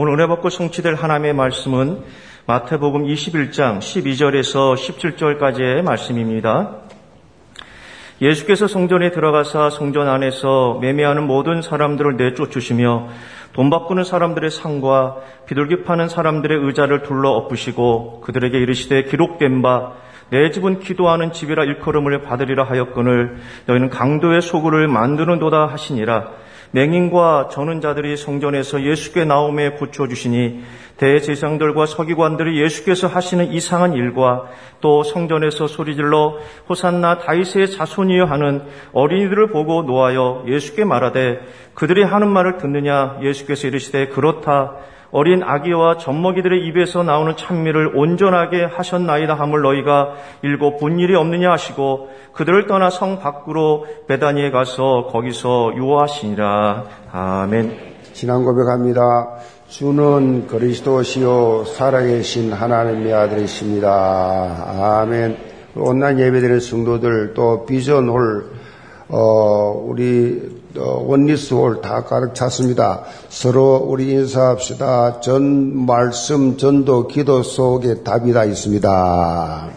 오늘 은혜 받고 성취될 하나님의 말씀은 마태복음 21장 12절에서 17절까지의 말씀입니다. 예수께서 성전에 들어가사 성전 안에서 매매하는 모든 사람들을 내쫓으시며 돈 바꾸는 사람들의 상과 비둘기 파는 사람들의 의자를 둘러 엎으시고 그들에게 이르시되 기록된 바 내 집은 기도하는 집이라 일컬음을 받으리라 하였거늘 너희는 강도의 소굴을 만드는 도다 하시니라 맹인과 저는 자들이 성전에서 예수께 나옴에 붙여주시니 대제상들과 서기관들이 예수께서 하시는 이상한 일과 또 성전에서 소리질러 호산나 다이스의 자손이여 하는 어린이들을 보고 놓아여 예수께 말하되 그들이 하는 말을 듣느냐? 예수께서 이르시되 그렇다 어린 아기와 젖먹이들의 입에서 나오는 찬미를 온전하게 하셨나이다 함을 너희가 일곱 분일이 없느냐 하시고 그들을 떠나 성 밖으로 베다니에 가서 거기서 유하시니라. 아멘. 신앙 고백합니다. 주는 그리스도시요 살아계신 하나님의 아들이십니다. 아멘. 온난 예배드리는 성도들 또 비전홀 어, 우리 어, 원리스홀 다 가득 찼습니다. 서로 우리 인사합시다. 전 말씀, 전도, 기도 속에 답이 다 있습니다.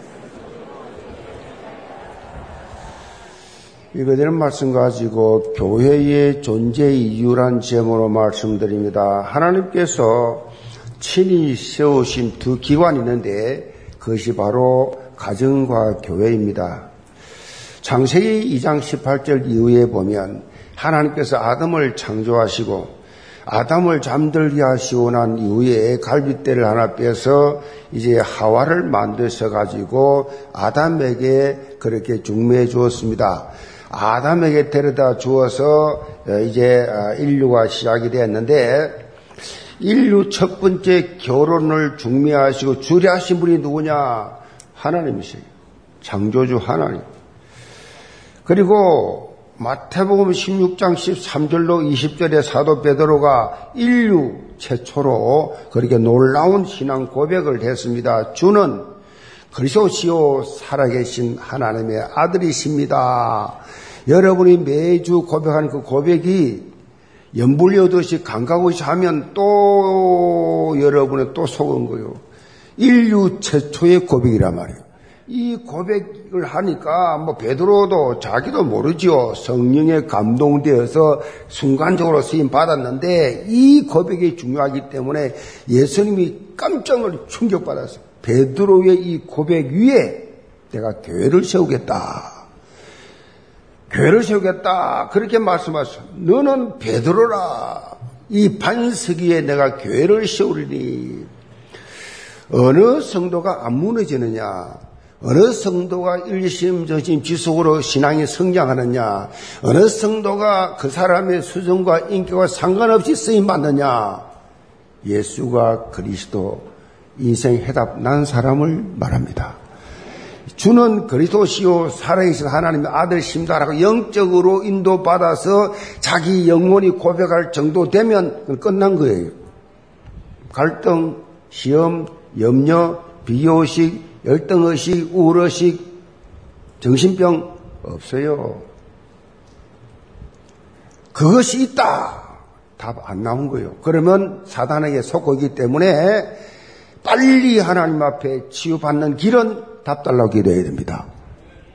이거되는 말씀 가지고 교회의 존재 이유란 제목으로 말씀드립니다. 하나님께서 친히 세우신 두 기관이 있는데 그것이 바로 가정과 교회입니다. 창세기 2장 18절 이후에 보면 하나님께서 아담을 창조하시고 아담을 잠들게 하시고 난 이후에 갈빗대를 하나 빼서 이제 하와를 만드셔 가지고 아담에게 그렇게 중매해 주었습니다. 아담에게 데려다 주어서 이제 인류가 시작이 되었는데 인류 첫 번째 결혼을 중매하시고 주례하신 분이 누구냐? 하나님이세요. 창조주 하나님. 그리고 마태복음 16장 13절로 20절에 사도 베드로가 인류 최초로 그렇게 놀라운 신앙 고백을 했습니다. 주는 그리스도시요 살아계신 하나님의 아들이십니다. 여러분이 매주 고백하는 그 고백이 연불려듯이 감각없이 하면 또 여러분의 또 속은 거요. 인류 최초의 고백이란 말이에요. 이 고백을 하니까 뭐 베드로도 자기도 모르지요. 성령에 감동되어서 순간적으로 쓰임 받았는데 이 고백이 중요하기 때문에 예수님이 깜짝을 충격받았어요. 베드로의 이 고백 위에 내가 교회를 세우겠다. 교회를 세우겠다. 그렇게 말씀하셨어요. 너는 베드로라. 이 반석 위에 내가 교회를 세우리니 어느 성도가 안 무너지느냐? 어느 성도가 일심전심 지속으로 신앙이 성장하느냐? 어느 성도가 그 사람의 수준과 인격과 상관없이 쓰임 받느냐? 예수가 그리스도 인생 해답 난 사람을 말합니다. 주는 그리스도시요 살아계신 하나님의 아들이십니다라고 영적으로 인도받아서 자기 영혼이 고백할 정도 되면 끝난 거예요. 갈등, 시험, 염려, 비교식, 열등의식, 우울의식, 정신병 없어요. 그것이 있다. 답 안 나온 거예요. 그러면 사단에게 속고 있기 때문에 빨리 하나님 앞에 치유받는 길은 답 달라고 기도해야 됩니다.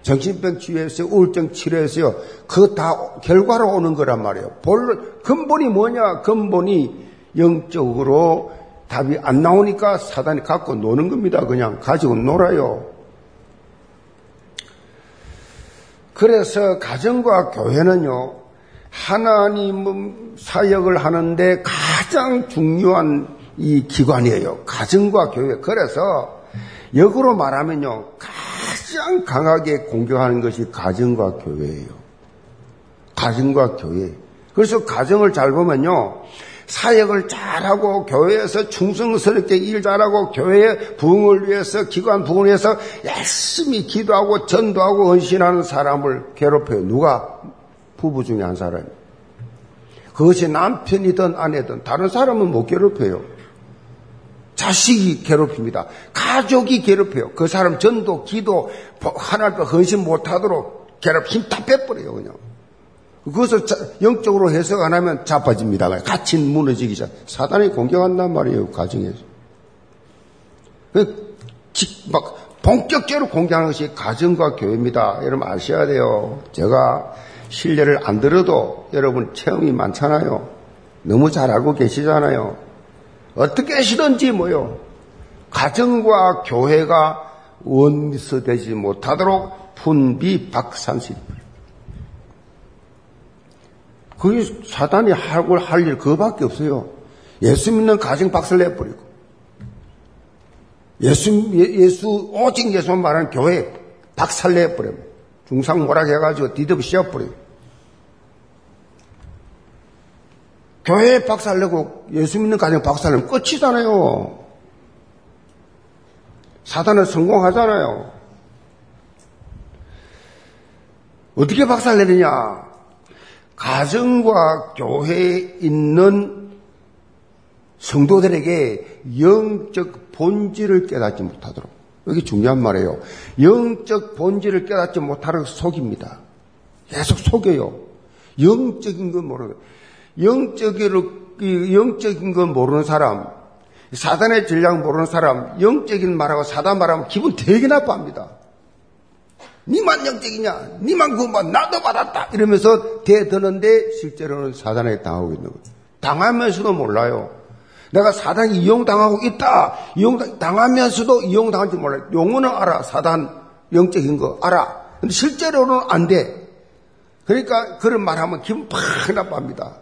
정신병 치유했어요. 우울증 치료했어요. 그 다 결과로 오는 거란 말이에요. 본 근본이 뭐냐? 근본이 영적으로 답이 안 나오니까 사단이 갖고 노는 겁니다. 그냥 가지고 놀아요. 그래서 가정과 교회는요, 하나님 사역을 하는데 가장 중요한 이 기관이에요. 가정과 교회. 그래서 역으로 말하면요, 가장 강하게 공격하는 것이 가정과 교회예요. 가정과 교회. 그래서 가정을 잘 보면요, 사역을 잘하고 교회에서 충성스럽게 일 잘하고 교회의 부흥을 위해서 기관 부흥을 위해서 열심히 기도하고 전도하고 헌신하는 사람을 괴롭혀요. 누가? 부부 중에 한 사람이. 그것이 남편이든 아내든 다른 사람은 못 괴롭혀요. 자식이 괴롭힙니다. 가족이 괴롭혀요. 그 사람 전도, 기도, 하나님 헌신 못하도록 괴롭, 힘 다 빼버려요, 그냥. 그것을 영적으로 해석 안 하면 자빠집니다. 같이 무너지기 전 사단이 공격한단 말이에요. 가정에서. 그막 본격적으로 공격하는 것이 가정과 교회입니다. 여러분 아셔야 돼요. 제가 신뢰를 안 들어도 여러분 체험이 많잖아요. 너무 잘 알고 계시잖아요. 어떻게 하시든지 뭐요. 가정과 교회가 원서되지 못하도록 분비 박산실. 그게 사단이 하고 할 일 그거밖에 없어요. 예수 믿는 가정 박살 내버리고. 예수, 예수, 오직 예수만 말하는 교회 박살 내버려. 중상 모락 해가지고 디덥 씌워버려. 교회 박살 내고 예수 믿는 가정 박살 내면 끝이잖아요. 사단은 성공하잖아요. 어떻게 박살 내느냐? 가정과 교회에 있는 성도들에게 영적 본질을 깨닫지 못하도록. 여기 중요한 말이에요. 영적 본질을 깨닫지 못하도록 속입니다. 계속 속여요. 영적인 건 모르는, 영적인, 영적인 건 모르는 사람, 사단의 전략 모르는 사람, 영적인 말하고 사단 말하면 기분 되게 나빠합니다. 니만 영적이냐? 니만 구원 나도 받았다. 이러면서 대드는데 실제로는 사단에 당하고 있는 거예요. 당하면서도 몰라요. 내가 사단이 이용당하고 있다. 이용 당하면서도 이용당한지 몰라요. 용어는 알아. 사단 영적인 거 알아. 근데 실제로는 안 돼. 그러니까 그런 말 하면 기분 팍 나빠합니다.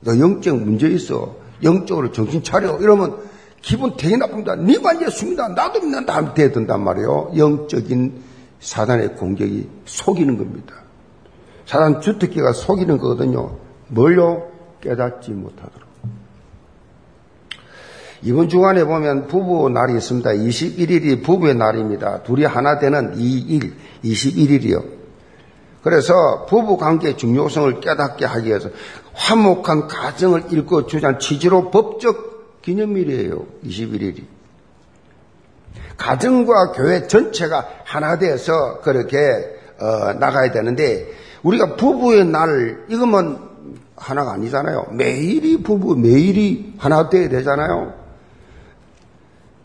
너 영적 문제 있어. 영적으로 정신 차려. 이러면 기분 되게 나쁩니다. 니만 예수입니다. 나도 믿는다. 대든단 말이에요. 영적인 사단의 공격이 속이는 겁니다. 사단 주특기가 속이는 거거든요. 뭘요? 깨닫지 못하도록. 이번 주간에 보면 부부 날이 있습니다. 21일이 부부의 날입니다. 둘이 하나 되는 2일, 21일이요. 그래서 부부 관계의 중요성을 깨닫게 하기 위해서 화목한 가정을 읽고 주장 취지로 법적 기념일이에요. 21일이. 가정과 교회 전체가 하나 되어서 그렇게 어, 나가야 되는데 우리가 부부의 날 이거면 하나가 아니잖아요. 매일이 부부 매일이 하나 돼야 되잖아요.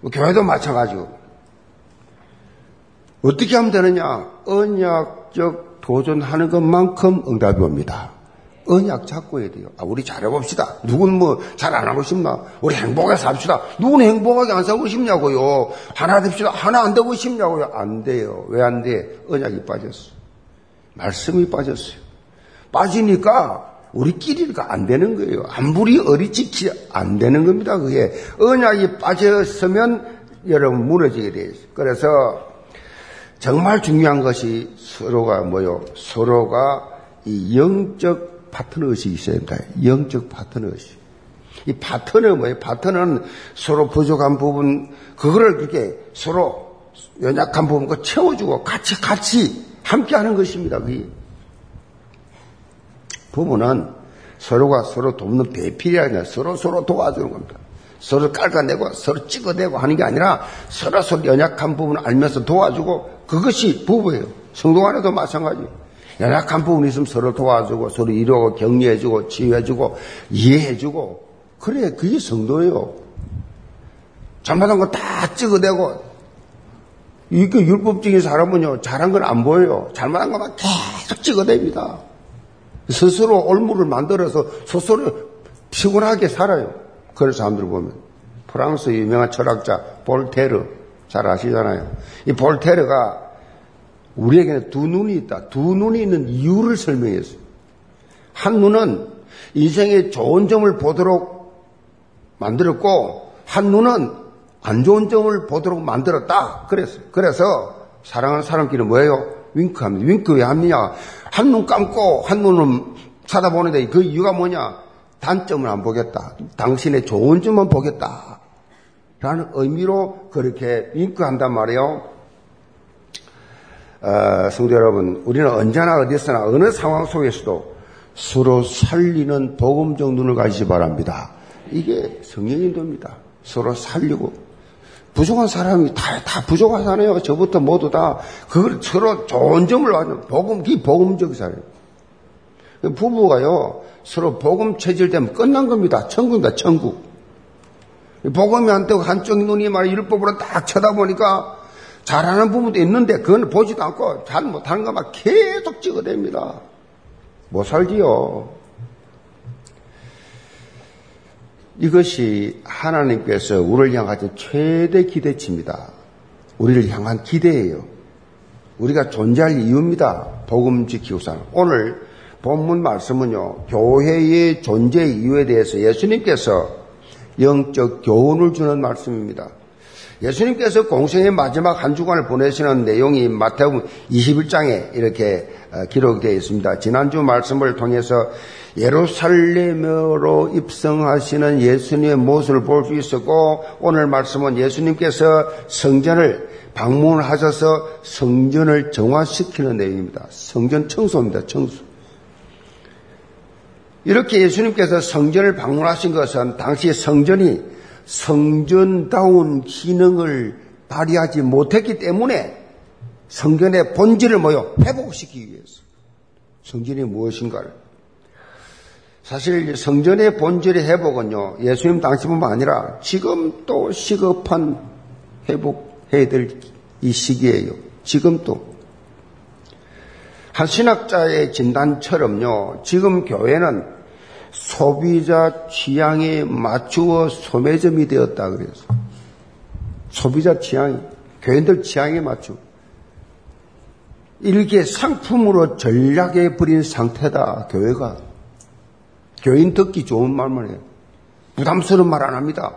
뭐 교회도 마찬가지고 어떻게 하면 되느냐? 언약적 도전하는 것만큼 응답이 옵니다. 언약 잡고 해야 돼요. 아, 우리 잘해봅시다. 누군 뭐 잘 안 하고 싶나? 우리 행복하게 삽시다. 누군 행복하게 안 살고 싶냐고요. 하나 됩시다. 하나 안 되고 싶냐고요. 안 돼요. 왜 안 돼? 언약이 빠졌어. 말씀이 빠졌어요. 빠지니까 우리끼리가 안 되는 거예요. 아무리 어리지키 안 되는 겁니다. 그게 언약이 빠졌으면 여러분 무너지게 돼요. 그래서 정말 중요한 것이 서로가 뭐요? 서로가 이 영적 파트너 의식이 있어야 된다. 영적 파트너 의식. 이 파트너 뭐예요? 파트너는 서로 부족한 부분, 그거를 그렇게 서로 연약한 부분 그 채워주고 같이 같이 함께 하는 것입니다. 그게. 부모는 서로가 서로 돕는 배필이 아니라 서로 서로 도와주는 겁니다. 서로 깔아내고 서로 찍어대고 하는 게 아니라 서로 서로 연약한 부분을 알면서 도와주고 그것이 부부예요. 성도 안에도 마찬가지예요. 연약한 부분이 있으면 서로 도와주고 서로 이루고 격려해주고 치유해주고 이해해주고 그래 그게 성도예요. 잘못한 거 다 찍어대고 이게 율법적인 사람은요 잘한 건 안 보여요. 잘못한 것만 계속 찍어댑니다. 스스로 올무를 만들어서 스스로 피곤하게 살아요. 그런 사람들 보면 프랑스 유명한 철학자 볼테르 잘 아시잖아요. 이 볼테르가 우리에게는 두 눈이 있다. 두 눈이 있는 이유를 설명했어요. 한 눈은 인생의 좋은 점을 보도록 만들었고, 한 눈은 안 좋은 점을 보도록 만들었다. 그랬어요. 그래서 사랑하는 사람끼리 뭐예요? 윙크합니다. 윙크 왜 합니냐? 한눈 감고 한 눈은 쳐다보는데 그 이유가 뭐냐? 단점을 안 보겠다. 당신의 좋은 점만 보겠다. 라는 의미로 그렇게 윙크한단 말이에요. 어, 성도 여러분, 우리는 언제나 어디서나 어느 상황 속에서도 서로 살리는 복음적 눈을 가지시 바랍니다. 이게 성령 인도입니다. 서로 살리고 부족한 사람이 다, 다 부족하잖아요. 저부터 모두 다 그걸 서로 좋은 점을 가지고 복음, 이 복음적 사람. 부부가요, 서로 복음 체질되면 끝난 겁니다. 천국입니다, 천국. 복음이 안 되고 한쪽 눈이 말 율법으로 딱 쳐다보니까 잘하는 부분도 있는데 그건 보지도 않고 잘 못하는 것만 계속 찍어댑니다. 못 살지요. 이것이 하나님께서 우리를 향하신 최대 기대치입니다. 우리를 향한 기대예요. 우리가 존재할 이유입니다. 복음 지키고사 오늘 본문 말씀은요, 교회의 존재 이유에 대해서 예수님께서 영적 교훈을 주는 말씀입니다. 예수님께서 공생의 마지막 한 주간을 보내시는 내용이 마태복음 21장에 이렇게 어, 기록되어 있습니다. 지난주 말씀을 통해서 예루살렘으로 입성하시는 예수님의 모습을 볼 수 있었고 오늘 말씀은 예수님께서 성전을 방문하셔서 성전을 정화시키는 내용입니다. 성전 청소입니다. 청소. 이렇게 예수님께서 성전을 방문하신 것은 당시 성전이 성전다운 기능을 발휘하지 못했기 때문에 성전의 본질을 모여 회복시키기 위해서. 성전이 무엇인가를. 사실 성전의 본질의 회복은요 예수님 당시뿐만 아니라 지금 또 시급한 회복해야 될 이 시기예요. 지금 또 한 신학자의 진단처럼요, 지금 교회는 소비자 취향에 맞추어 소매점이 되었다 그래서. 소비자 취향이, 교인들 취향에 맞추. 이렇게 상품으로 전략해 버린 상태다, 교회가. 교인 듣기 좋은 말만 해요. 부담스러운 말 안 합니다.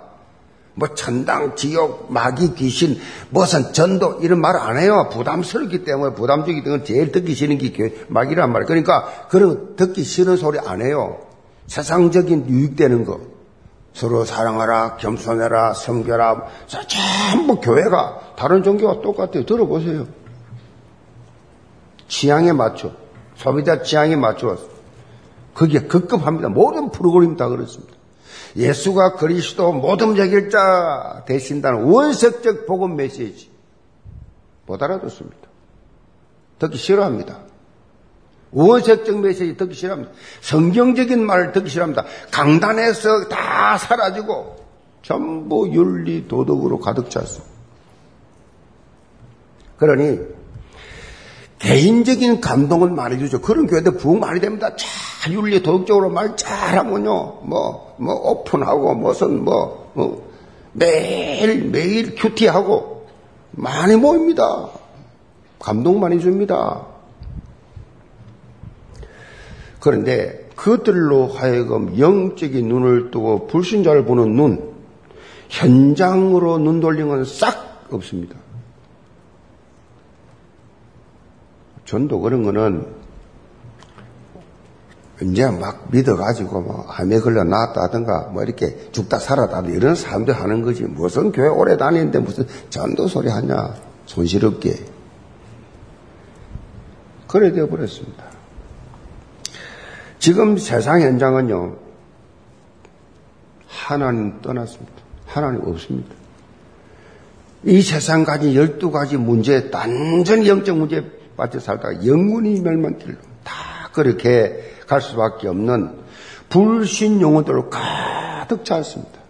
뭐 천당, 지옥, 마귀, 귀신, 무슨 전도 이런 말 안 해요. 부담스럽기 때문에 부담적이기 때문에 제일 듣기 싫은 게 마귀란 말이에요. 그러니까 그런 듣기 싫은 소리 안 해요. 세상적인 유익되는 거. 서로 사랑하라, 겸손해라, 섬겨라. 전부 교회가 다른 종교와 똑같아요. 들어보세요. 취향에 맞춰. 소비자 취향에 맞춰. 그게 급급합니다. 모든 프로그램 다 그렇습니다. 예수가 그리스도 모든 해결자 되신다는 원색적 복음 메시지 못 알아듣습니다. 듣기 싫어합니다. 원색적 메시지 듣기 싫어합니다. 성경적인 말을 듣기 싫어합니다. 강단에서 다 사라지고 전부 윤리 도덕으로 가득 찼습니다. 그러니 개인적인 감동을 많이 주죠. 그런 교회들 부흥 많이 됩니다. 잘 윤리 도덕적으로 말 잘하면요. 뭐, 뭐, 오픈하고, 무슨, 뭐, 뭐 매일, 매일 큐티하고, 많이 모입니다. 감동 많이 줍니다. 그런데 그들로 하여금 영적인 눈을 뜨고 불신자를 보는 눈, 현장으로 눈 돌리는 싹 없습니다. 전도 그런 거는 이제 막 믿어가지고 뭐 암에 걸려 나왔다든가 뭐 이렇게 죽다 살았다 이런 사람들 하는 거지 무슨 교회 오래 다니는데 무슨 전도 소리 하냐 손실없게 그래 되어 버렸습니다. 지금 세상 현장은요 하나님 떠났습니다. 하나님 없습니다. 이 세상 가진 12가지 문제 단전히 영적 문제 빠져 살다가 영원히 멸망 길로 다 그렇게 갈 수밖에 없는 불신 영혼들로 가득 찼습니다.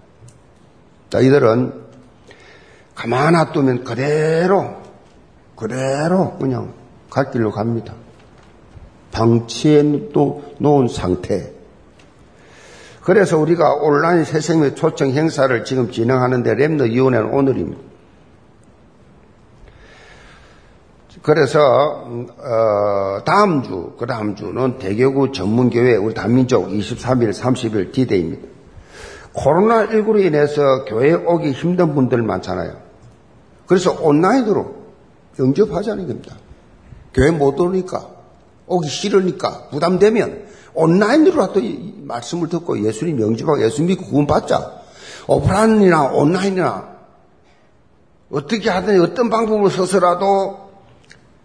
자, 이들은 가만 놔두면 그대로, 그대로 그냥 갈 길로 갑니다. 방치해 또 놓은 상태. 그래서 우리가 온라인 새생명 초청 행사를 지금 진행하는데 랩너 위원회는 오늘입니다. 그래서 음, 어, 다음 주, 그 다음 주는 대교구 전문교회 우리 다민족 23일, 30일 디데이입니다. 코로나19로 인해서 교회 오기 힘든 분들 많잖아요. 그래서 온라인으로 영접하자는 겁니다. 교회 못 오니까, 오기 싫으니까, 부담되면 온라인으로라도 말씀을 듣고 예수님 영접하고 예수 믿고 구원받자. 오프라인이나 온라인이나 어떻게 하든 어떤 방법을 써서라도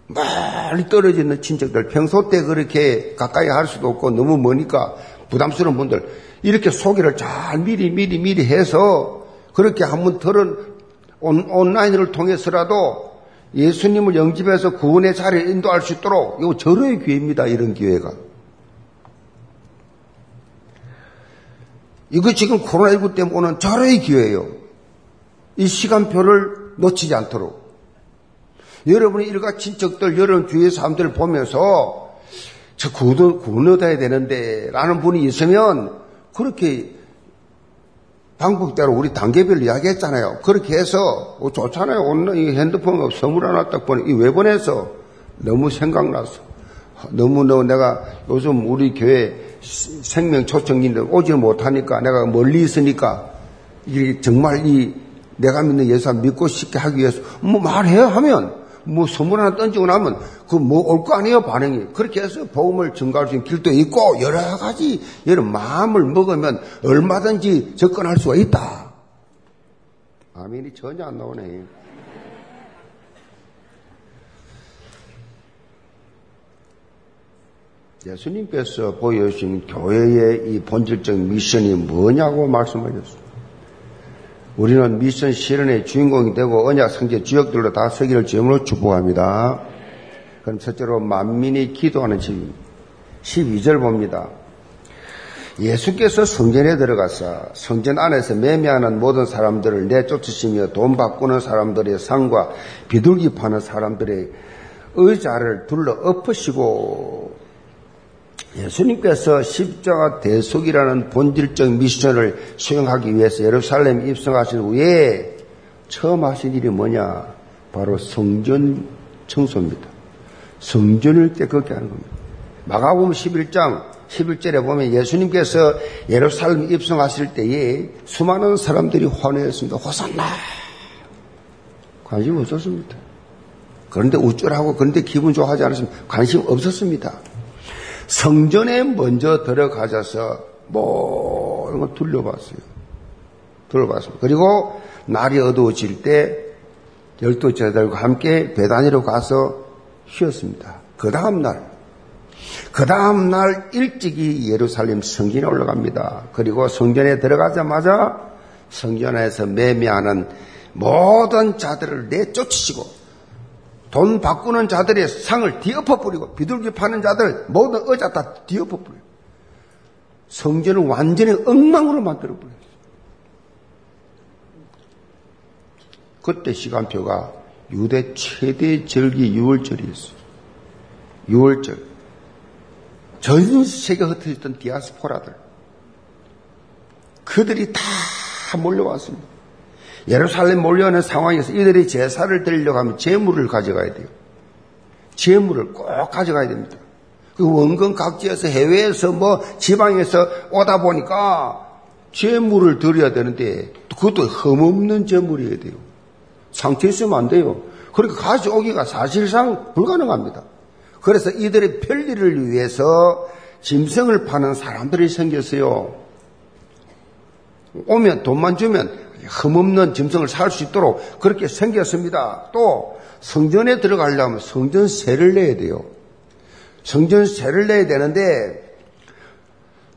멀리 떨어져 있는 친척들, 평소 때 그렇게 가까이 할 수도 없고 너무 머니까 부담스러운 분들, 이렇게 소개를 잘 미리 미리 미리 해서 그렇게 한번 들은 온, 온라인을 통해서라도 예수님을 영접해서 구원의 자리에 인도할 수 있도록 이 절호의 기회입니다. 이런 기회가. 이거 지금 코로나19 때문에 오는 절호의 기회예요. 이 시간표를 놓치지 않도록. 여러분이 일가 친척들, 여러분 주위의 사람들을 보면서 저 구원, 구원 얻어야 되는데 라는 분이 있으면 그렇게 방법대로 우리 단계별로 이야기했잖아요. 그렇게 해서 어, 좋잖아요. 오늘 이 핸드폰 선물 하나 딱 보니 왜 보내서 너무 생각나서 너무 너 내가 요즘 우리 교회 생명 초청인들 오지 못하니까 내가 멀리 있으니까 이게 정말 이 내가 믿는 예수 믿고 싶게 하기 위해서 뭐 말해야 하면 뭐 선물 하나 던지고 나면 그 뭐 올 거 아니에요 반응이. 그렇게 해서 복음을 증가할 수 있는 길도 있고 여러 가지 여러분 마음을 먹으면 얼마든지 접근할 수가 있다. 아멘이 전혀 안 나오네. 예수님께서 보여주신 교회의 이 본질적 미션이 뭐냐고 말씀하셨습니다. 우리는 미션 실현의 주인공이 되고 언약 성제 지역들로 다 서기를 주임으로 축복합니다. 그럼 첫째로 만민이 기도하는 집 12절 봅니다. 예수께서 성전에 들어가서 성전 안에서 매매하는 모든 사람들을 내쫓으시며 돈 바꾸는 사람들의 상과 비둘기 파는 사람들의 의자를 둘러 엎으시고 예수님께서 십자가 대속이라는 본질적 미션을 수행하기 위해서 예루살렘 입성하신 후에 처음 하신 일이 뭐냐? 바로 성전 청소입니다. 성전을 깨끗게 하는 겁니다. 마가복음 11장 11절에 보면 예수님께서 예루살렘 입성하실 때에 수많은 사람들이 환호했습니다. 호산나! 관심 없었습니다. 그런데 우쭐하고 그런데 기분 좋아하지 않았습니다. 관심 없었습니다. 성전에 먼저 들어가셔서 모든 걸 둘러봤어요. 둘러봤습니다. 그리고 날이 어두워질 때 열두 제자들과 함께 배단위로 가서 쉬었습니다. 그 다음 날, 그 다음 날 일찍이 예루살렘 성전에 올라갑니다. 그리고 성전에 들어가자마자 성전에서 매매하는 모든 자들을 내쫓으시고 돈 바꾸는 자들의 상을 뒤엎어 버리고 비둘기 파는 자들 모든 의자 다 뒤엎어 버려요. 성전을 완전히 엉망으로 만들어 버렸어요. 그때 시간표가 유대 최대 절기 6월절이었어요. 6월절. 전 세계 흩어졌던 디아스포라들. 그들이 다 몰려왔습니다. 예루살렘 몰려오는 상황에서 이들이 제사를 드리려고 하면 재물을 가져가야 돼요. 재물을 꼭 가져가야 됩니다. 그 원근 각지에서 해외에서 뭐 지방에서 오다 보니까 재물을 드려야 되는데 그것도 흠없는 재물이어야 돼요. 상처 있으면 안 돼요. 그러니까 가져오기가 사실상 불가능합니다. 그래서 이들의 편리를 위해서 짐승을 파는 사람들이 생겼어요. 오면 돈만 주면 흠없는 짐승을 살 수 있도록 그렇게 생겼습니다. 또 성전에 들어가려면 성전세를 내야 돼요. 성전세를 내야 되는데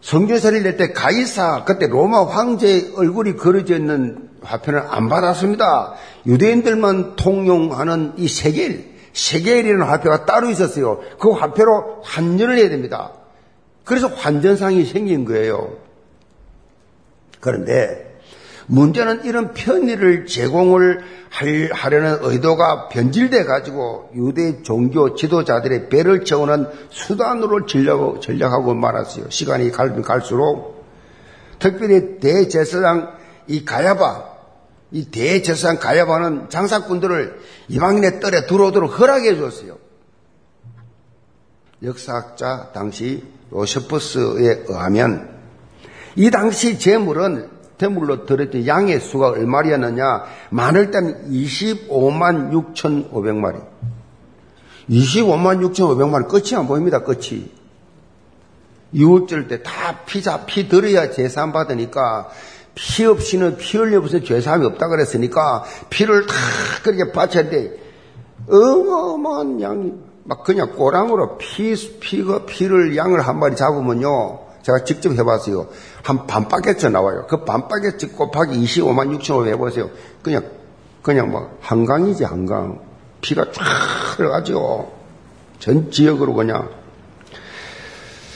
성전세를 낼 때 가이사 그때 로마 황제의 얼굴이 그려져 있는 화폐는 안 받았습니다. 유대인들만 통용하는 이 세겔, 세겔이라는 화폐가 따로 있었어요. 그 화폐로 환전을 해야 됩니다. 그래서 환전상이 생긴 거예요. 그런데 문제는 이런 편의를 제공을 하려는 의도가 변질돼 가지고 유대 종교 지도자들의 배를 채우는 수단으로 전략하고 말았어요. 시간이 갈수록 특별히 대제사장 이 가야바 이 대제사장 가야바는 장사꾼들을 이방인의 뜰에 들어오도록 허락해 줬어요. 역사학자 당시 로셔퍼스에 의하면 이 당시 재물은 대물로 들었던 양의 수가 얼마리였느냐? 많을 때는 25만 6,500마리. 25만 6,500마리 끝이 안 보입니다. 끝이. 6월절 때 다 피자 피 들어야 제사함 받으니까 피 없이는 피 흘려 무슨 죄사함이 없다 그랬으니까 피를 다 그렇게 바쳐야 돼. 어마어마한 양이 막 그냥 꼬랑으로 피, 피가 피를 양을 한 마리 잡으면요. 제가 직접 해봤어요. 한 반바게트 나와요. 그 반바게트 곱하기 25만 6천5 해보세요. 그냥, 그냥 뭐, 한강이지, 한강. 피가 쫙 들어가죠. 전 지역으로 그냥.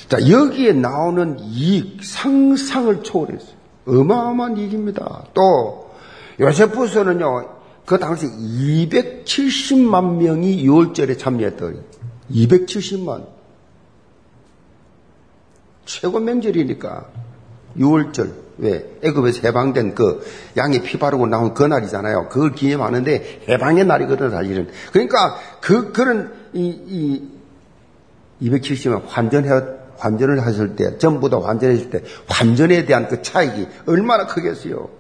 자, 여기에 나오는 이익, 상상을 초월했어요. 어마어마한 일입니다. 또 요세푸스는요, 그 당시 270만 명이 6월절에 참여했더니 270만 최고 명절이니까 6월절 왜 애굽에서 해방된 그 양이 피 바르고 나온 그 날이잖아요. 그걸 기념하는데 해방의 날이거든 사실은. 그러니까 그 그런 이, 이 270만 환전해 환전을 하실 때 전부 다 환전했을 때 환전에 대한 그 차익이 얼마나 크겠어요.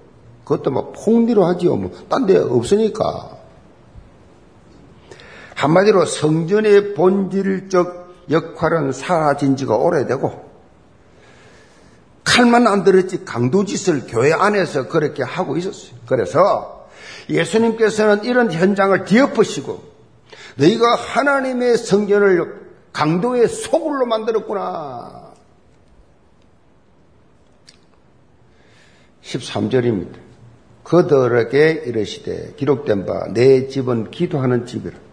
그것도 뭐 폭리로 하지요. 뭐 딴 데 없으니까. 한마디로 성전의 본질적 역할은 사라진 지가 오래되고 칼만 안 들었지 강도짓을 교회 안에서 그렇게 하고 있었어요. 그래서 예수님께서는 이런 현장을 뒤엎으시고 너희가 하나님의 성전을 강도의 소굴로 만들었구나. 13절입니다. 그들에게 이르시되 기록된 바 내 집은 기도하는 집이라.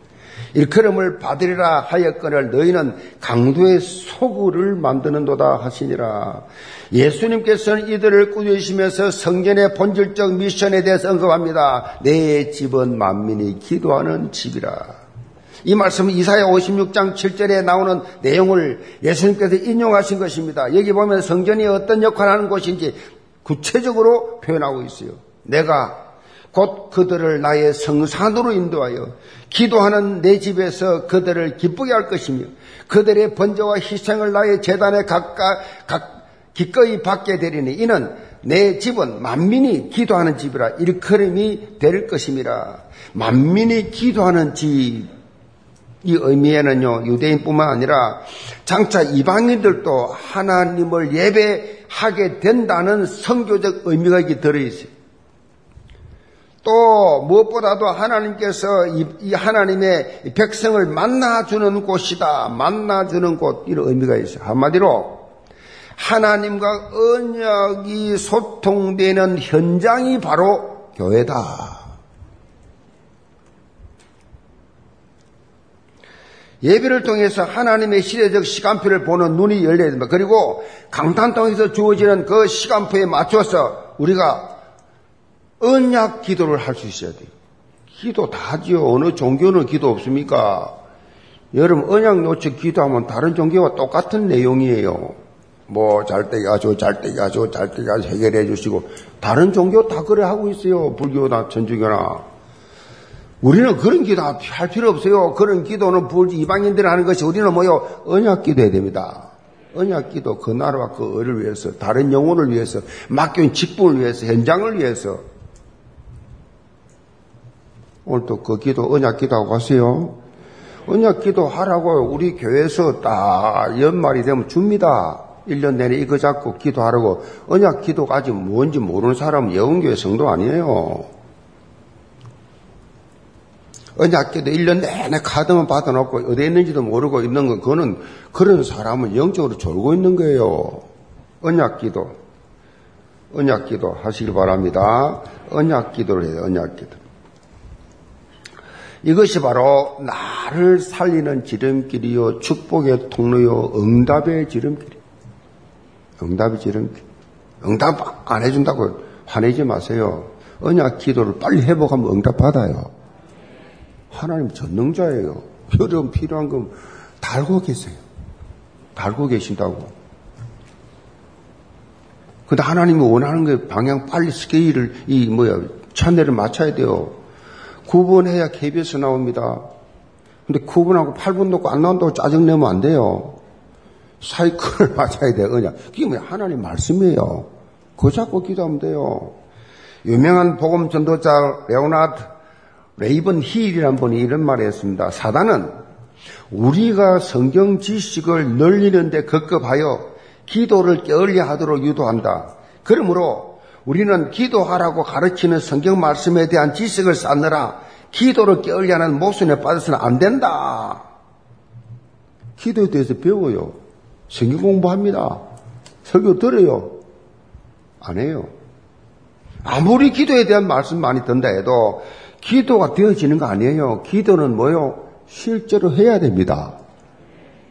일컬음을 받으리라 하였거늘 너희는 강도의 소굴을 만드는도다 하시니라. 예수님께서는 이들을 꾸짖으시면서 성전의 본질적 미션에 대해서 언급합니다. 내 집은 만민이 기도하는 집이라. 이 말씀은 이사야 56장 7절에 나오는 내용을 예수님께서 인용하신 것입니다. 여기 보면 성전이 어떤 역할을 하는 곳인지 구체적으로 표현하고 있어요. 내가 곧 그들을 나의 성산으로 인도하여 기도하는 내 집에서 그들을 기쁘게 할 것이며 그들의 번제와 희생을 나의 재단에 가까, 각, 기꺼이 받게 되리니 이는 내 집은 만민이 기도하는 집이라 일컬음이 될 것임이라 만민이 기도하는 집. 이 의미에는요, 유대인뿐만 아니라 장차 이방인들도 하나님을 예배하게 된다는 성교적 의미가 들어있어요. 또 무엇보다도 하나님께서 이 하나님의 백성을 만나주는 곳이다. 만나주는 곳 이런 의미가 있어요. 한마디로 하나님과 언약이 소통되는 현장이 바로 교회다. 예배를 통해서 하나님의 시대적 시간표를 보는 눈이 열려야 됩니다. 그리고 강탄통에서 주어지는 그 시간표에 맞춰서 우리가 언약 기도를 할 수 있어야 돼요. 기도 다 하지요. 어느 종교는 기도 없습니까? 여러분 언약 요청 기도하면 다른 종교와 똑같은 내용이에요. 뭐 잘때기 하죠, 잘때기 하죠, 잘때기 하죠 해결해 주시고 다른 종교 다 그래 하고 있어요. 불교나 천주교나. 우리는 그런 기도 할 필요 없어요. 그런 기도는 불 이방인들 하는 것이 우리는 뭐요? 언약 기도해야 됩니다. 언약 기도 그 나라와 그 의를 위해서 다른 영혼을 위해서 맡겨진 직분을 위해서 현장을 위해서 오늘 또그 기도, 언약 기도하고 가세요. 언약 기도 하라고 우리 교회에서 딱 연말이 되면 줍니다. 1년 내내 이거 잡고 기도하라고. 언약 기도가 아직 뭔지 모르는 사람은 영교회 성도 아니에요. 언약 기도 1년 내내 카드만 받아놓고 어디에 있는지도 모르고 있는 건 그거는 그런 사람은 영적으로 졸고 있는 거예요. 언약 기도. 언약 기도 하시길 바랍니다. 언약 기도를 해요, 언약 기도. 이것이 바로 나를 살리는 지름길이요, 축복의 통로요, 응답의 지름길. 응답의 지름길. 응답 안 해준다고 화내지 마세요. 언약 기도를 빨리 회복하면 응답 받아요. 하나님 전능자예요. 여러분 필요한 건 달고 계세요. 달고 계신다고. 근데 하나님이 원하는 게 방향 빨리 스케일을, 이 뭐야, 찬내를 맞춰야 돼요. 9분 해야 KBS 나옵니다. 근데 9분하고 8분 놓고 안 나온다고 짜증내면 안 돼요. 사이클을 맞아야 돼요, 그냥. 그게 뭐야? 하나님 말씀이에요. 그거 잡고 기도하면 돼요. 유명한 복음 전도자 레오나드 레이번 힐이라는 분이 이런 말을 했습니다. 사단은 우리가 성경 지식을 늘리는데 급급하여 기도를 게을리 하도록 유도한다. 그러므로 우리는 기도하라고 가르치는 성경 말씀에 대한 지식을 쌓느라 기도를 게을리하는 모순에 빠져서는 안 된다. 기도에 대해서 배워요. 성경 공부합니다. 설교 들어요. 안 해요. 아무리 기도에 대한 말씀 많이 든다 해도 기도가 되어지는 거 아니에요. 기도는 뭐요? 실제로 해야 됩니다.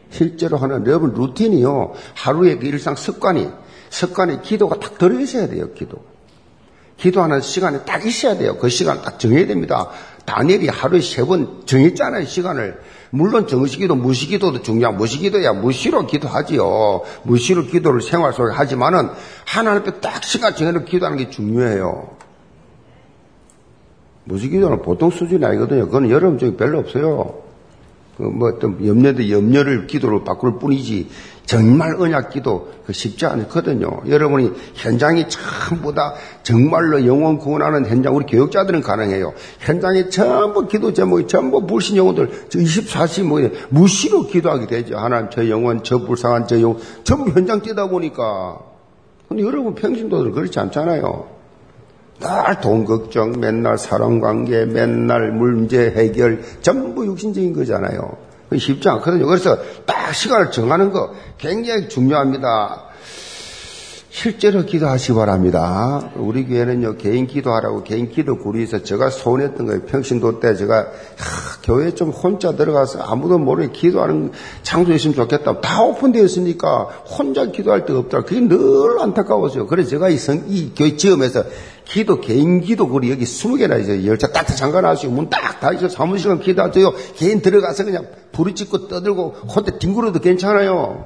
실제로 하는 여러분 루틴이요. 하루의 그 일상 습관이 습관에 기도가 딱 들어 있어야 돼요, 기도. 기도하는 시간이 딱 있어야 돼요. 그 시간 딱 정해야 됩니다. 다니엘이 하루에 세 번 정했잖아요, 시간을. 물론 정식기도, 무시기도도 중요한 무시기도야 무시로 기도하지요. 무시로 기도를 생활 속에 하지만은 하나님 앞에 딱 시간 정해놓고 기도하는 게 중요해요. 무시기도는 보통 수준이 아니거든요. 그건 여러분 중에 별로 없어요. 그 뭐 어떤 염려도 염려를 기도로 바꿀 뿐이지 정말 언약 기도 그 쉽지 않거든요. 여러분이 현장이 전부 다 정말로 영혼 구원하는 현장 우리 교육자들은 가능해요. 현장에 전부 기도 제목이 전부 불신 영혼들 24시 뭐 무시로 기도하게 되죠. 하나님 저 영혼 저 불쌍한 저 영혼 전부 현장 뛰다 보니까 근데 여러분 평신도들 그렇지 않잖아요. 날 돈 걱정, 맨날 사람 관계, 맨날 문제 해결, 전부 육신적인 거잖아요. 쉽지 않거든요. 그래서 딱 시간을 정하는 거 굉장히 중요합니다. 실제로 기도하시 기 바랍니다. 우리 교회는요, 개인 기도하라고 개인 기도 구리에서 제가 소원했던 거예요. 평신도 때 제가, 하, 교회 좀 혼자 들어가서 아무도 모르게 기도하는 있으면 좋겠다. 다 오픈되어 있으니까 혼자 기도할 데가 없다. 그게 늘 안타까웠어요. 그래서 제가 이, 성, 이 교회 지음에서 기도, 개인 기도 구리 여기 20개나 있어요. 열차 딱 잠가놔시고 문 딱 닫으시고 사무실은 기도하세요. 개인 들어가서 그냥 부르짖고 떠들고 혼자 뒹굴어도 괜찮아요.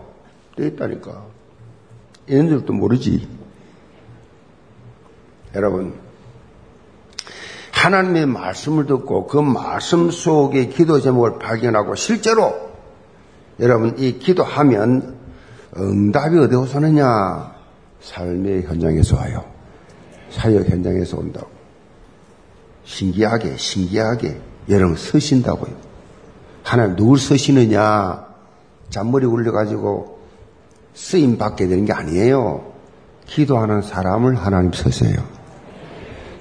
되있다니까 얘네들도 모르지. 여러분, 하나님의 말씀을 듣고 그 말씀 속의 기도 제목을 발견하고 실제로 여러분 이 기도하면 응답이 어디서 오느냐? 삶의 현장에서 와요. 사역 현장에서 온다고. 신기하게, 신기하게 여러분 서신다고요. 하나님 누굴 서시느냐? 잔머리 굴려가지고 쓰임 받게 되는 게 아니에요. 기도하는 사람을 하나님 쓰세요.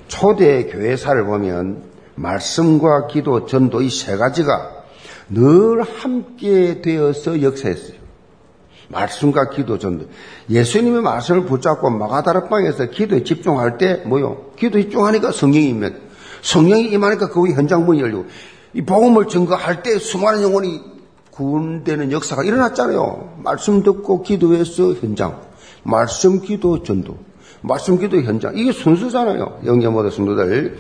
초대 교회사를 보면 말씀과 기도, 전도 이 세 가지가 늘 함께 되어서 역사했어요. 말씀과 기도, 전도. 예수님의 말씀을 붙잡고 마가다락방에서 기도에 집중할 때 뭐요? 기도에 집중하니까 성령이 임면 성령이 임하니까 그 현장문이 열리고 이 복음을 증거할 때 수많은 영혼이 구원되는 역사가 일어났잖아요. 말씀 듣고 기도해서 현장. 말씀 기도 전도. 말씀 기도 현장. 이게 순수잖아요. 영계모드 성도들.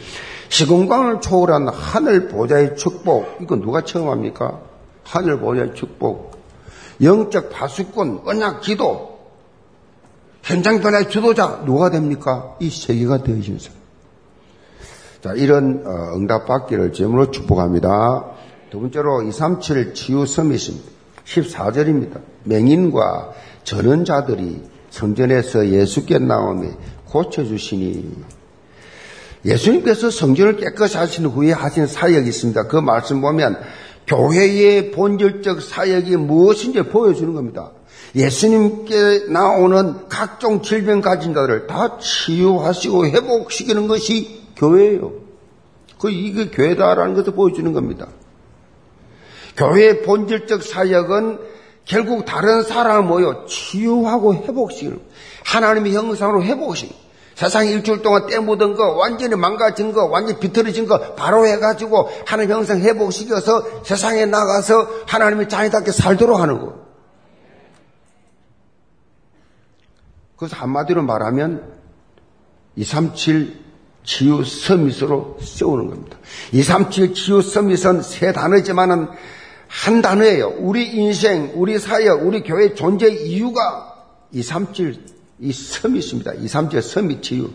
시공간을 초월한 하늘 보좌의 축복. 이거 누가 처음 합니까? 하늘 보좌의 축복. 영적 파수꾼, 언약 기도. 현장 변화의 주도자. 누가 됩니까? 이 세계가 되어진 사람. 자, 이런 어, 응답 받기를 제물로 축복합니다. 두 번째로 237 치유 서밋입니다. 14절입니다. 맹인과 전원자들이 성전에서 예수께 나오며 고쳐주시니 예수님께서 성전을 깨끗이 하신 후에 하신 사역이 있습니다. 그 말씀 보면 교회의 본질적 사역이 무엇인지 보여주는 겁니다. 예수님께 나오는 각종 질병 가진 자들을 다 치유하시고 회복시키는 것이 교회예요. 그 이게 교회다라는 것을 보여주는 겁니다. 교회의 본질적 사역은 결국 다른 사람을 모여 치유하고 회복시키는 하나님의 형상으로 회복시키는 세상 일주일 동안 때 묻은 거, 완전히 망가진 거, 완전히 비틀어진 거 바로 해가지고 하나님 형상 회복시켜서 세상에 나가서 하나님의 자녀답게 살도록 하는 거. 그래서 한마디로 말하면 237 치유 서밋으로 세우는 겁니다. 237 치유 서밋은 세 단어지만은 한 단어예요. 우리 인생, 우리 사역, 우리 교회 존재 이유가 237, 이 섬이 있습니다. 237 섬이 치유.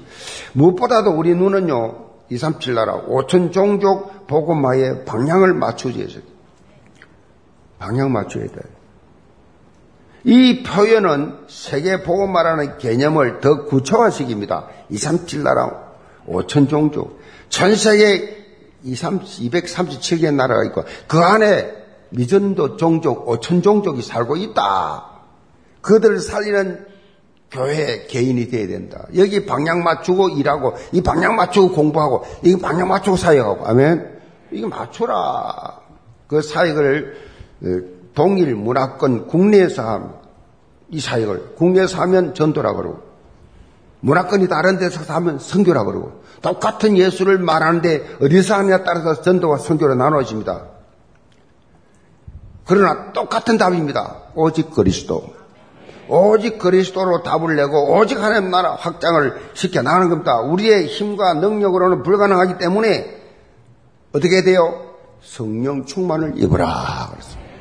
무엇보다도 우리 눈은요, 237 나라, 5천 종족 복음화에 방향을 맞춰줘야 돼. 방향 맞춰야 돼. 이 표현은 세계 복음화라는 개념을 더 구체화시킵니다. 237 나라, 5천 종족. 전 세계 237개 나라가 있고, 그 안에 미전도 종족, 오천 종족이 살고 있다. 그들을 살리는 교회 개인이 돼야 된다. 여기 방향 맞추고 일하고, 이 방향 맞추고 공부하고, 이 방향 맞추고 사역하고, 아멘. 이거 맞춰라. 그 사역을 어, 동일 문화권 국내에서 하면 이 사역을 국내에서 하면 전도라 그러고 문화권이 다른 데서 하면 선교라 그러고 똑같은 예수를 말하는데 어디서 하느냐에 따라서 전도와 선교로 나눠집니다. 그러나 똑같은 답입니다. 오직 그리스도. 오직 그리스도로 답을 내고 오직 하나님 나라 확장을 시켜 나가는 겁니다. 우리의 힘과 능력으로는 불가능하기 때문에 어떻게 돼요? 성령 충만을 입어라. 그랬습니다.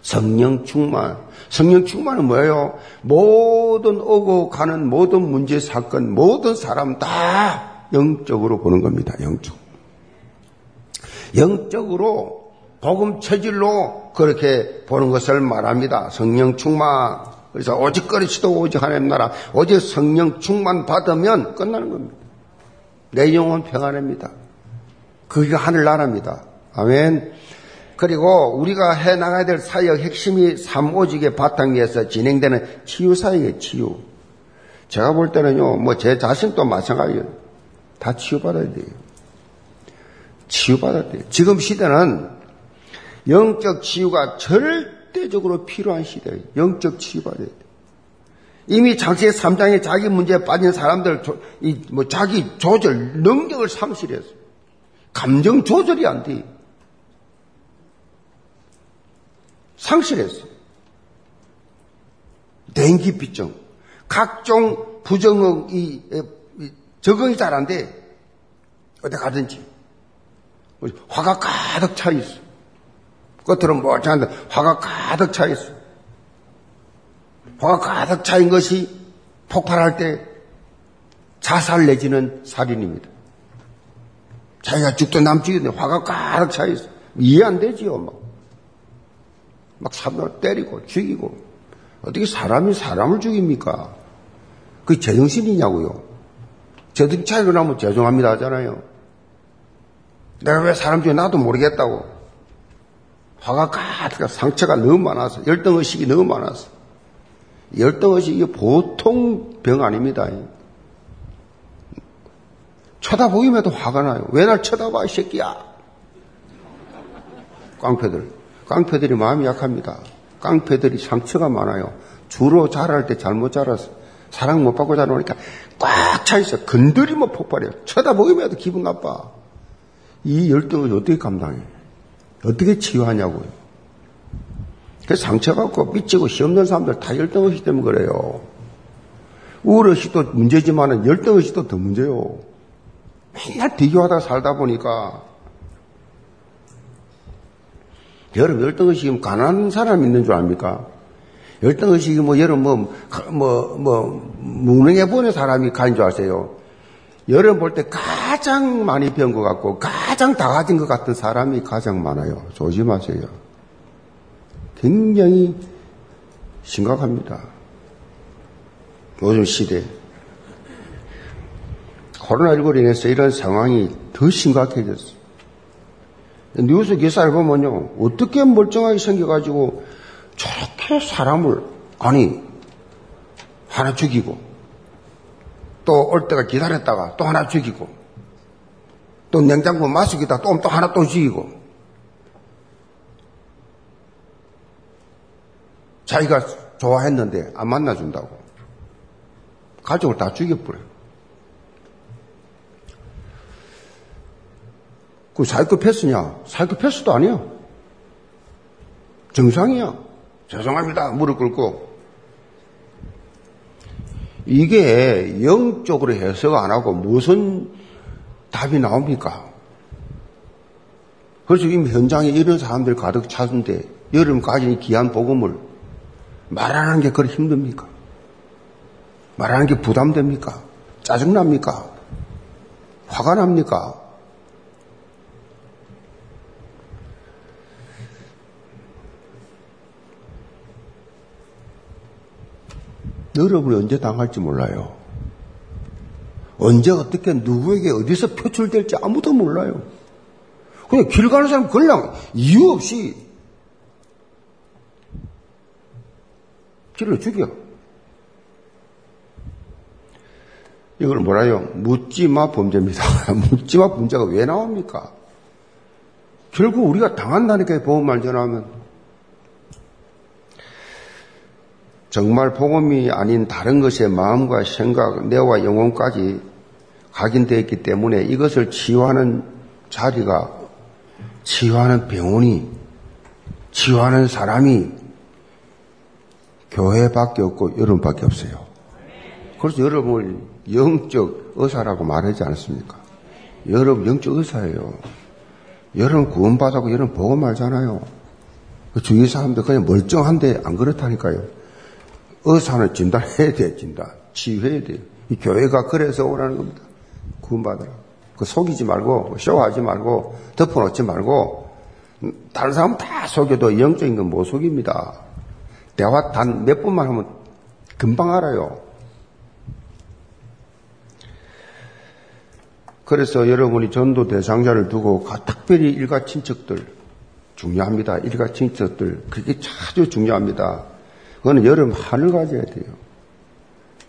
성령 충만. 성령 충만은 뭐예요? 모든 오고 가는 모든 문제, 사건, 모든 사람 다 영적으로 보는 겁니다. 영적. 영적으로 복음 체질로 그렇게 보는 것을 말합니다. 성령 충만. 그래서 오직 그리스도 오직 하나님 나라 오직 성령 충만 받으면 끝나는 겁니다. 내 영혼 평안합니다. 그게 하늘나라입니다. 아멘. 그리고 우리가 해 나가야 될 사역 핵심이 삼오직의 바탕 위에서 진행되는 치유 사역의 치유. 제가 볼 때는요, 뭐 제 자신도 마찬가지예요. 다 치유받아야 돼요. 치유받아야 돼요. 지금 시대는 영적 치유가 절 대적으로 필요한 시대예요. 영적 치유받아야 돼요. 이미 장세 3장에 자기 문제에 빠진 사람들, 이, 뭐, 자기 조절, 능력을 상실했어요. 감정 조절이 안 돼. 상실했어. 냉기피증, 각종 부정이 적응이 잘 안 돼. 어디 가든지. 화가 가득 차 있어. 겉으로는 멀쩡한데 화가 가득 차 있어. 화가 가득 차인 것이 폭발할 때 자살 내지는 살인입니다. 자기가 죽도 남죽이는데 화가 가득 차 있어. 이해 안 되지요, 막. 막 사람을 때리고 죽이고. 어떻게 사람이 사람을 죽입니까? 그게 제정신이냐고요. 차이가 나면 죄송합니다 하잖아요. 내가 왜 사람 중에 나도 모르겠다고. 화가 가득 상처가 너무 많아서, 열등의식이 너무 많아서. 열등의식이 보통 병 아닙니다. 쳐다보기만 해도 화가 나요. 왜 날 쳐다봐, 이 새끼야? 깡패들. 깡패들이 마음이 약합니다. 깡패들이 상처가 많아요. 주로 자랄 때 잘못 자라서 사랑 못 받고 자라니까 꽉 차 있어. 건드리면 폭발해요. 쳐다보기만 해도 기분 나빠. 이 열등을 어떻게 감당해? 어떻게 치유하냐고요. 그래서 상처 받고 삐치고 시없는 사람들 다 열등의식 때문에 그래요. 우울의식도 문제지만 열등의식도 더 문제요. 맨날 비교하다가 살다 보니까 여러분 열등의식이 가난한 사람 있는 줄 압니까? 열등의식이 뭐 여러분 뭐, 뭐, 뭐, 무능해 보는 사람이 가는 줄 아세요? 여러분 볼때 가장 많이 배운 것 같고 가장 다 가진 것 같은 사람이 가장 많아요. 조심하세요. 굉장히 심각합니다. 요즘 시대. 코로나19로 인해서 이런 상황이 더 심각해졌어요. 뉴스 기사를 보면요. 어떻게 멀쩡하게 생겨가지고 저렇게 사람을, 아니, 하나 죽이고, 또 올 때가 기다렸다가 또 하나 죽이고, 또 냉장고 마시기다 또, 또 하나 또 죽이고, 자기가 좋아했는데 안 만나준다고. 가족을 다 죽여버려요. 그 사이코패스냐? 사이코패스도 아니야. 정상이야. 죄송합니다. 무릎 꿇고. 이게 영적으로 해석 안 하고 무슨 답이 나옵니까? 그래서 이미 현장에 이런 사람들 가득 찼는데 여름까지 귀한 복음을 말하는 게 그리 힘듭니까? 말하는 게 부담됩니까? 짜증납니까? 화가 납니까? 여러분이 언제 당할지 몰라요. 언제 어떻게 누구에게 어디서 표출될지 아무도 몰라요. 그냥 길 가는 사람 그냥 이유 없이 길을 죽여. 이걸 뭐라요? 묻지마 범죄입니다. 묻지마 범죄가 왜 나옵니까? 결국 우리가 당한다니까 보험말 전하면 정말 복음이 아닌 다른 것에 마음과 생각, 뇌와 영혼까지 각인되어 있기 때문에 이것을 치유하는 자리가 치유하는 병원이 치유하는 사람이 교회밖에 없고 여러분밖에 없어요. 그래서 여러분을 영적 의사라고 말하지 않았습니까? 여러분 영적 의사예요. 여러분 구원받았고 여러분 보고 말잖아요. 그 주위 사람들 그냥 멀쩡한데 안 그렇다니까요. 의사는 진단해야 돼, 진단. 치유해야 돼요. 이 교회가 그래서 오라는 겁니다. 구원받으라. 그 속이지 말고, 쇼하지 말고, 덮어놓지 말고, 다른 사람 다 속여도 영적인 건 못 속입니다. 대화 단 몇 번만 하면 금방 알아요. 그래서 여러분이 전도 대상자를 두고 특별히 일가 친척들 중요합니다. 일가 친척들 그게 아주 중요합니다. 그거는 여러분 하늘 가져야 돼요.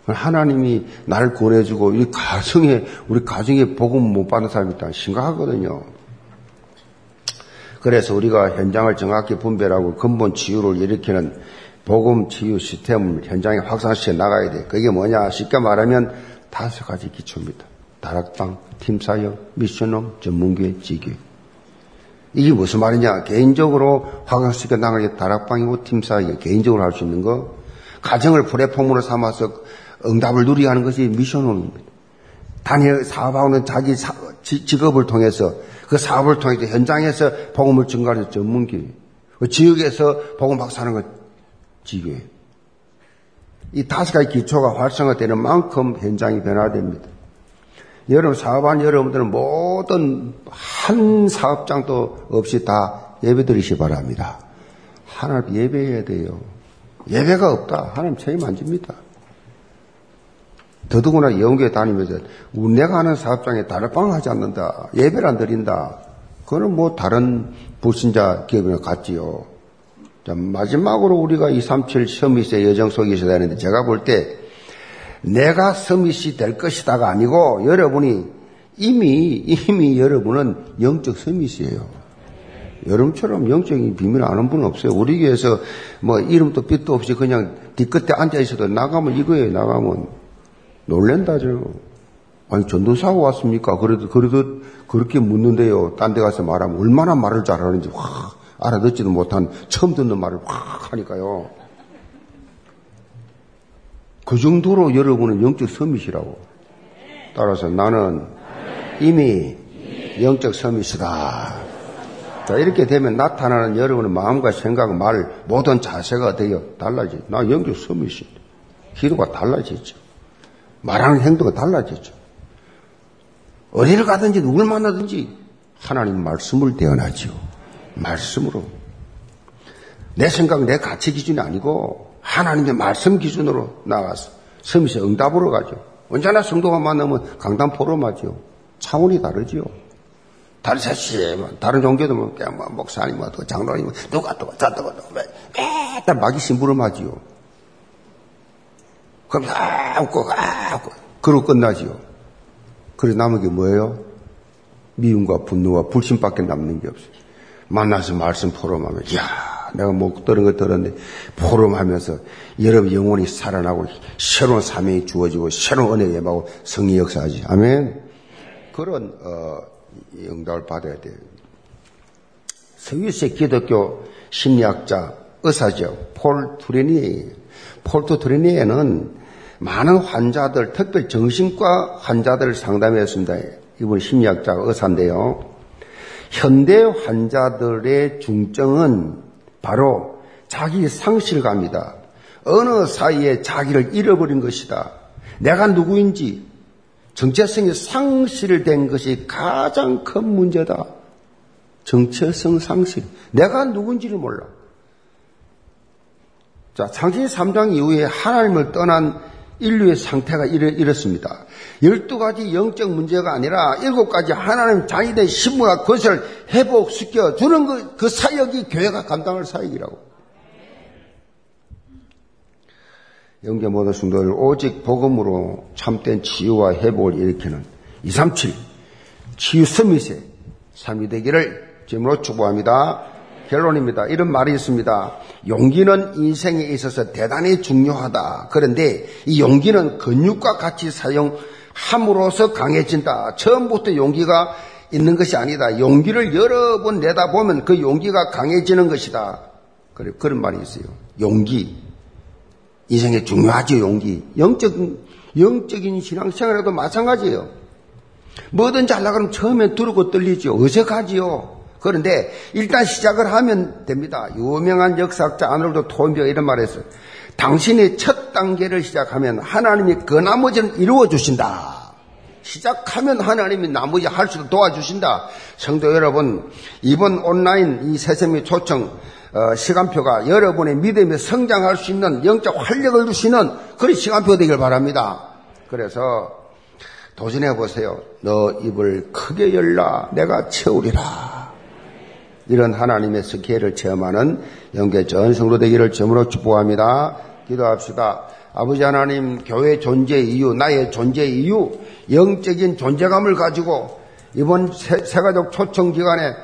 하나님이 나를 구원해주고 이 가정에 우리 가정에 복음 못 받는 사람이 있다 심각하거든요. 그래서 우리가 현장을 정확히 분별하고 근본 치유를 일으키는 복음 치유 시스템을 현장에 확산시켜 나가야 돼. 그게 뭐냐? 쉽게 말하면 다섯 가지 기초입니다. 다락방, 팀사역, 미션홈, 전문교회, 지교회. 이게 무슨 말이냐? 개인적으로 확산시켜 나가게 다락방이고 팀사역, 개인적으로 할 수 있는 거. 가정을 플랫폼으로 삼아서 응답을 누리게 하는 것이 미션홈입니다. 단일 사업하고는 자기 사, 직업을 통해서 그 사업을 통해서 현장에서 복음을 증가하는 전문교회. 그 지역에서 복음 박사하는 것 지교회. 이 다섯 가지 기초가 활성화되는 만큼 현장이 변화됩니다. 여러분 사업한 여러분들은 모든 한 사업장도 없이 다 예배 드리시 바랍니다. 하나님 예배해야 돼요. 예배가 없다. 하나님 책임 안 집니다. 더더구나 영교에 다니면서 내가 하는 사업장에 다락방 하지 않는다. 예배를 안 드린다. 그거는 뭐 다른 불신자 기업이나 같지요. 자, 마지막으로 우리가 237 서밋의 여정 속에 있어야 되는데 제가 볼 때 내가 서밋이 될 것이다가 아니고 여러분이 이미 이미 여러분은 영적 서밋이에요. 여러분처럼 영적인 비밀 아는 분은 없어요. 우리 교회에서 뭐 이름도 빛도 없이 그냥 뒤끝에 앉아 있어도 나가면 이거예요. 나가면 놀랜다죠. 아니, 전도사고 왔습니까? 그래도, 그래도 그렇게 묻는데요. 딴 데 가서 말하면 얼마나 말을 잘하는지 확 알아듣지도 못한 처음 듣는 말을 확 하니까요. 그 정도로 여러분은 영적 섬이시라고. 따라서 나는 이미 영적 섬이시다. 자, 이렇게 되면 나타나는 여러분의 마음과 생각, 말, 모든 자세가 되어 달라지. 나 영적 섬이시. 기도가 달라지죠. 말하는 행동이 달라졌죠. 어디를 가든지 누굴 만나든지 하나님 말씀을 대언하지요. 말씀으로. 내 생각, 내 가치 기준이 아니고 하나님의 말씀 기준으로 나가서 섬에서 응답으로 가죠. 언제나 성도가 만나면 강단 포럼하죠. 차원이 다르지요. 다른 사실, 다른 종교도 뭐, 뭐 목사님, 뭐, 장로님, 뭐, 누가 또, 저또, 매달 마귀 심부름하지요. 그럼 아 웃고 아 웃고 그러고 끝나지요. 그래서 남은 게 뭐예요? 미움과 분노와 불신밖에 남는 게 없어요. 만나서 말씀 포럼하면 야 내가 못 들은 거 들었는데 포럼하면서 여러분 영혼이 살아나고 새로운 사명이 주어지고 새로운 은혜 예하고 성리 역사하지. 아멘. 그런 어, 응답을 받아야 돼요. 스위스의 기독교 심리학자 의사죠. 폴 투레니 폴트 투레니에는 많은 환자들, 특별 정신과 환자들을 상담했습니다. 이분 심리학자 의사인데요. 현대 환자들의 중증은 바로 자기 상실감이다. 어느 사이에 자기를 잃어버린 것이다. 내가 누구인지 정체성이 상실된 것이 가장 큰 문제다. 정체성 상실. 내가 누군지를 몰라. 자, 창세기 3장 이후에 하나님을 떠난 인류의 상태가 이렇 습니다. 12가지 영적 문제가 아니라 7가지 하나님 자기의 신부가 그것을 회복시켜 주는 그, 그 사역이 교회가 감당할 사역이라고. 영계 모든 성도를 오직 복음으로 참된 치유와 회복을 일으키는 237 치유 서밋의 삶이 되기를 지금으로 축복합니다. 결론입니다. 이런 말이 있습니다. 용기는 인생에 있어서 대단히 중요하다. 그런데 이 용기는 근육과 같이 사용함으로써 강해진다. 처음부터 용기가 있는 것이 아니다. 용기를 여러 번 내다 보면 그 용기가 강해지는 것이다. 그래, 그런 말이 있어요. 용기. 인생에 중요하죠, 용기. 영적인, 영적인 신앙생활에도 마찬가지예요. 뭐든 잘나가면 처음에 두르고 떨리죠. 어색하지요. 그런데 일단 시작을 하면 됩니다. 유명한 역사학자 아놀드 토인비가 이런 말을 했어요. 당신이 첫 단계를 시작하면 하나님이 그 나머지는 이루어 주신다. 시작하면 하나님이 나머지 할 수도 도와주신다. 성도 여러분, 이번 온라인 이 세세미 초청 어, 시간표가 여러분의 믿음에 성장할 수 있는 영적 활력을 주시는 그런 시간표 되길 바랍니다. 그래서 도전해 보세요. 너 입을 크게 열라 내가 채우리라. 이런 하나님의 스케일을 체험하는 영계 전 성도 되기를 점으로 축복합니다. 기도합시다. 아버지 하나님 교회 존재 이유, 나의 존재 이유, 영적인 존재감을 가지고 이번 세, 가족 초청 기간에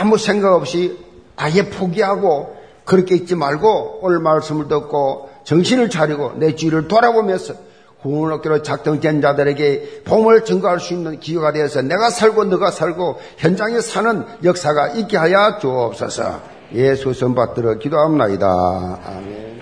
아무 생각 없이 아예 포기하고 그렇게 있지 말고 오늘 말씀을 듣고 정신을 차리고 내 주위를 돌아보면서 구원을 얻기로 작정된 자들에게 봄을 증거할 수 있는 기회가 되어서 내가 살고 너가 살고 현장에 사는 역사가 있게 하여 주옵소서 예수 선받들어 기도합니다. 아멘.